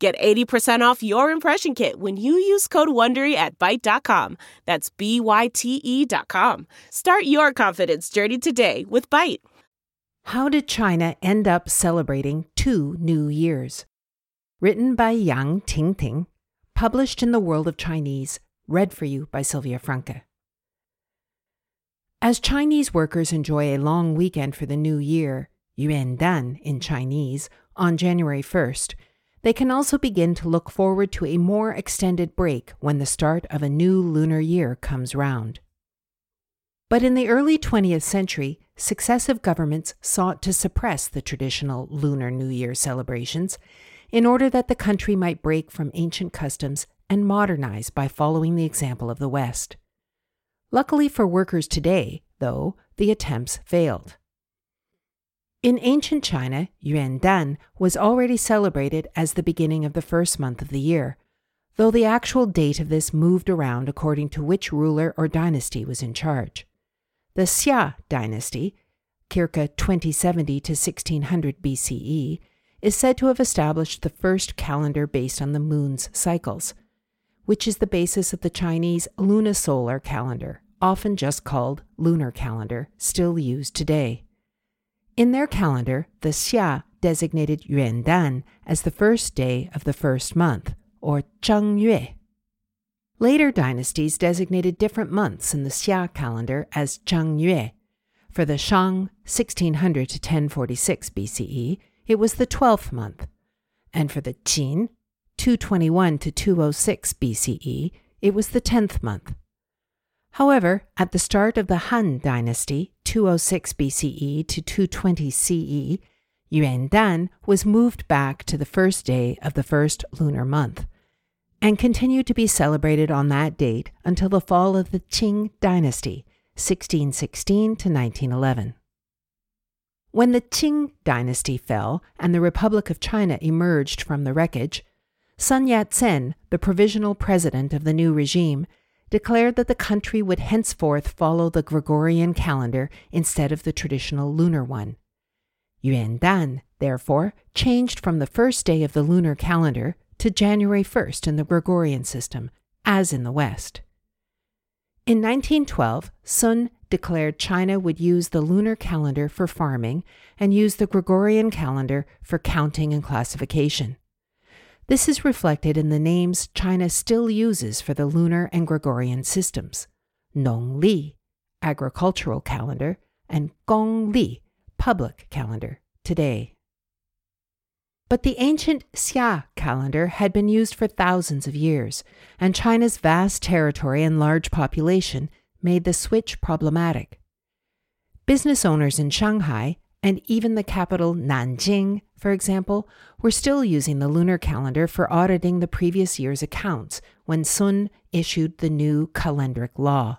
Get 80% off your impression kit when you use code WONDERY at Byte.com. That's B-Y-T-E dot com. Start your confidence journey today with Byte. How did China end up celebrating two New Years? Written by Yang Tingting, published in The World of Chinese, read for you by Sylvia Franke. As Chinese workers enjoy a long weekend for the new year, Yuan Dan in Chinese, on January 1st, they can also begin to look forward to a more extended break when the start of a new lunar year comes round. But in the early 20th century, successive governments sought to suppress the traditional Lunar New Year celebrations in order that the country might break from ancient customs and modernize by following the example of the West. Luckily for workers today, though, the attempts failed. In ancient China, Yuan Dan was already celebrated as the beginning of the first month of the year, though the actual date of this moved around according to which ruler or dynasty was in charge. The Xia dynasty, circa 2070 to 1600 BCE, is said to have established the first calendar based on the moon's cycles, which is the basis of the Chinese lunisolar calendar, often just called lunar calendar, still used today. In their calendar, the Xia designated Yuan Dan as the first day of the first month, or Zheng Yue. Later dynasties designated different months in the Xia calendar as Zheng Yue. For the Shang, 1600 to 1046 BCE, it was the 12th month. And for the Qin, 221 to 206 BCE, it was the 10th month. However, at the start of the Han Dynasty, 206 BCE to 220 CE, Yuan Dan was moved back to the first day of the first lunar month and continued to be celebrated on that date until the fall of the Qing Dynasty, 1616 to 1911. When the Qing Dynasty fell and the Republic of China emerged from the wreckage, Sun Yat sen, the provisional president of the new regime, declared that the country would henceforth follow the Gregorian calendar instead of the traditional lunar one. Yuan Dan, therefore, changed from the first day of the lunar calendar to January 1st in the Gregorian system, as in the West. In 1912, Sun declared China would use the lunar calendar for farming and use the Gregorian calendar for counting and classification. This is reflected in the names China still uses for the lunar and Gregorian systems Nong Li, agricultural calendar, and Gong Li, public calendar, today. But the ancient Xia calendar had been used for thousands of years, and China's vast territory and large population made the switch problematic. Business owners in Shanghai and even the capital Nanjing, for example, were still using the lunar calendar for auditing the previous year's accounts when Sun issued the new calendric law.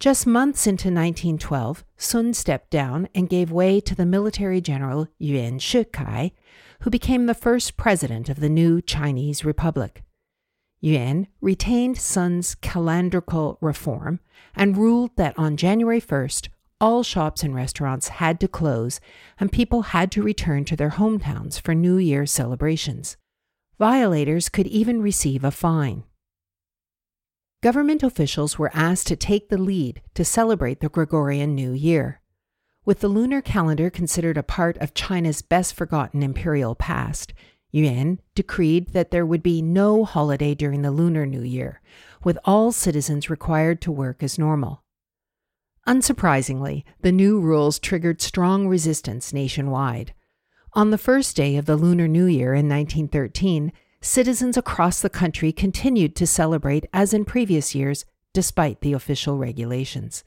Just months into 1912, Sun stepped down and gave way to the military general Yuan Shikai, who became the first president of the new Chinese Republic. Yuan retained Sun's calendrical reform and ruled that on January 1st, all shops and restaurants had to close, and people had to return to their hometowns for New Year celebrations. Violators could even receive a fine. Government officials were asked to take the lead to celebrate the Gregorian New Year. With the lunar calendar considered a part of China's best forgotten imperial past, Yuan decreed that there would be no holiday during the Lunar New Year, with all citizens required to work as normal. Unsurprisingly, the new rules triggered strong resistance nationwide. On the first day of the Lunar New Year in 1913, citizens across the country continued to celebrate as in previous years, despite the official regulations.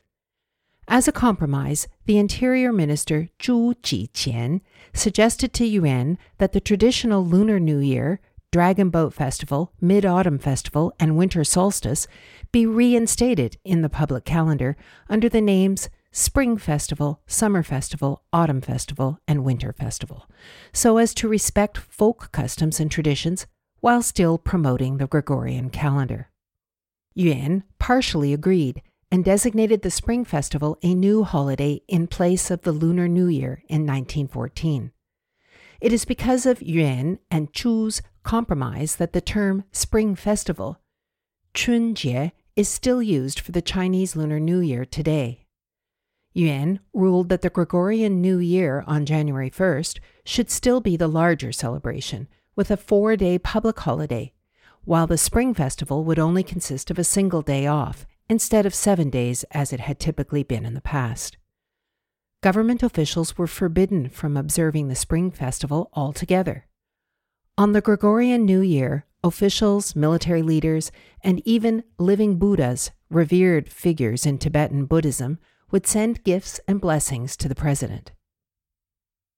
As a compromise, the Interior Minister Zhu Jiqian suggested to Yuan that the traditional Lunar New Year, Dragon Boat Festival, Mid Autumn Festival, and Winter Solstice be reinstated in the public calendar under the names Spring Festival, Summer Festival, Autumn Festival, and Winter Festival, so as to respect folk customs and traditions while still promoting the Gregorian calendar. Yuan partially agreed and designated the Spring Festival a new holiday in place of the Lunar New Year in 1914. It is because of Yuan and Chu's compromise that the term Spring Festival, Chunjie, is still used for the Chinese Lunar New Year today. Yuan ruled that the Gregorian New Year on January 1st should still be the larger celebration, with a four day public holiday, while the Spring Festival would only consist of a single day off, instead of seven days as it had typically been in the past. Government officials were forbidden from observing the Spring Festival altogether. On the Gregorian New Year, officials, military leaders, and even living Buddhas, revered figures in Tibetan Buddhism, would send gifts and blessings to the president.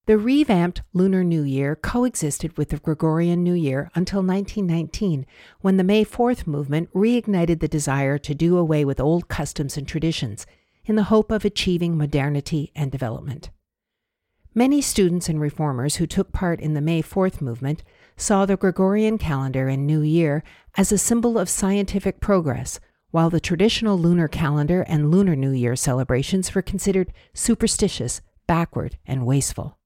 The revamped Lunar New Year coexisted with the Gregorian New Year until 1919, when the May 4th movement reignited the desire to do away with old customs and traditions in the hope of achieving modernity and development. Many students and reformers who took part in the May 4th movement saw the Gregorian calendar and New Year as a symbol of scientific progress, while the traditional lunar calendar and Lunar New Year celebrations were considered superstitious, backward, and wasteful.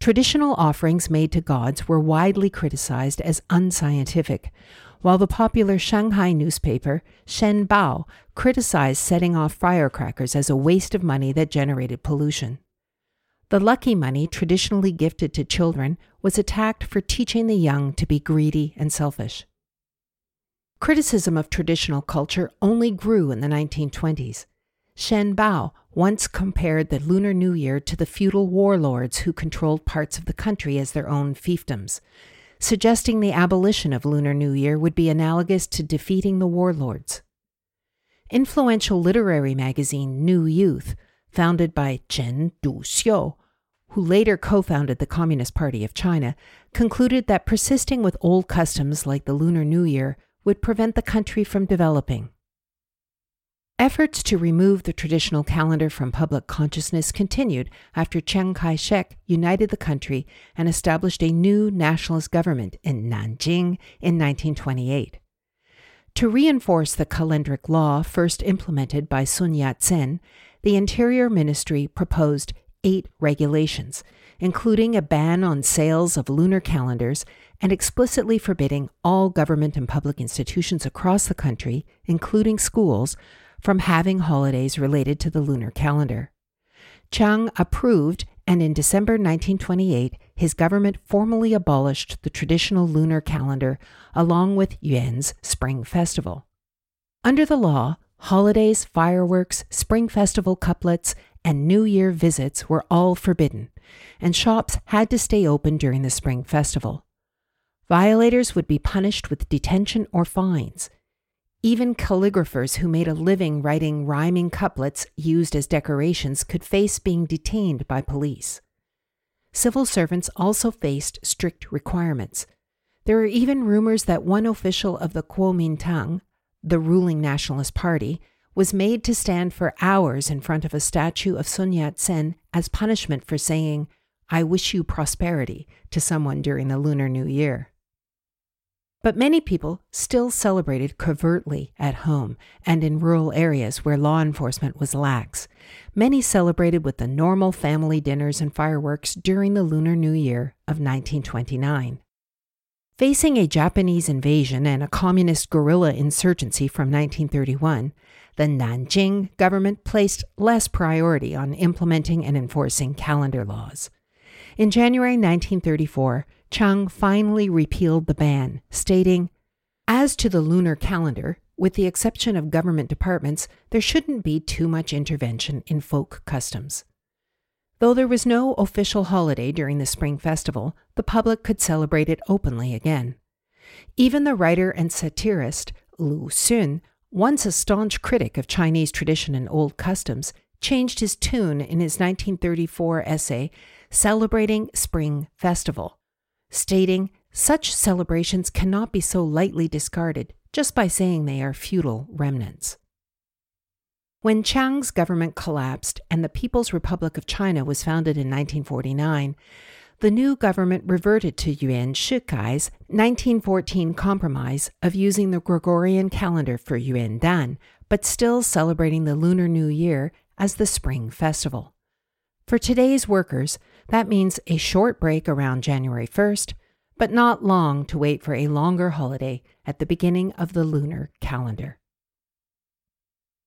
Traditional offerings made to gods were widely criticized as unscientific, while the popular Shanghai newspaper Shen Bao criticized setting off firecrackers as a waste of money that generated pollution. The lucky money traditionally gifted to children was attacked for teaching the young to be greedy and selfish. Criticism of traditional culture only grew in the 1920s. Shen Bao once compared the Lunar New Year to the feudal warlords who controlled parts of the country as their own fiefdoms, suggesting the abolition of Lunar New Year would be analogous to defeating the warlords. Influential literary magazine New Youth, founded by Chen Duxiu, who later co founded the Communist Party of China, concluded that persisting with old customs like the Lunar New Year would prevent the country from developing. Efforts to remove the traditional calendar from public consciousness continued after Chiang Kai shek united the country and established a new nationalist government in Nanjing in 1928. To reinforce the calendric law first implemented by Sun Yat sen, the Interior Ministry proposed eight regulations, including a ban on sales of lunar calendars and explicitly forbidding all government and public institutions across the country, including schools, from having holidays related to the lunar calendar. Chiang approved, and in December 1928, his government formally abolished the traditional lunar calendar along with Yuan's Spring Festival. Under the law, holidays, fireworks, Spring Festival couplets, and New Year visits were all forbidden, and shops had to stay open during the Spring Festival. Violators would be punished with detention or fines, even calligraphers who made a living writing rhyming couplets used as decorations could face being detained by police. Civil servants also faced strict requirements. There are even rumors that one official of the Kuomintang, the ruling Nationalist Party, was made to stand for hours in front of a statue of Sun Yat sen as punishment for saying, I wish you prosperity to someone during the Lunar New Year. But many people still celebrated covertly at home and in rural areas where law enforcement was lax. Many celebrated with the normal family dinners and fireworks during the Lunar New Year of 1929. Facing a Japanese invasion and a communist guerrilla insurgency from 1931, the Nanjing government placed less priority on implementing and enforcing calendar laws. In January 1934, Chiang finally repealed the ban, stating, As to the lunar calendar, with the exception of government departments, there shouldn't be too much intervention in folk customs. Though there was no official holiday during the Spring Festival, the public could celebrate it openly again. Even the writer and satirist Lu Xun, once a staunch critic of Chinese tradition and old customs, changed his tune in his 1934 essay celebrating Spring Festival stating such celebrations cannot be so lightly discarded just by saying they are feudal remnants. When Chiang's government collapsed and the People's Republic of China was founded in 1949, the new government reverted to Yuan Shikai's 1914 compromise of using the Gregorian calendar for Yuan Dan, but still celebrating the Lunar New Year as the Spring Festival. For today's workers, that means a short break around January 1st, but not long to wait for a longer holiday at the beginning of the lunar calendar.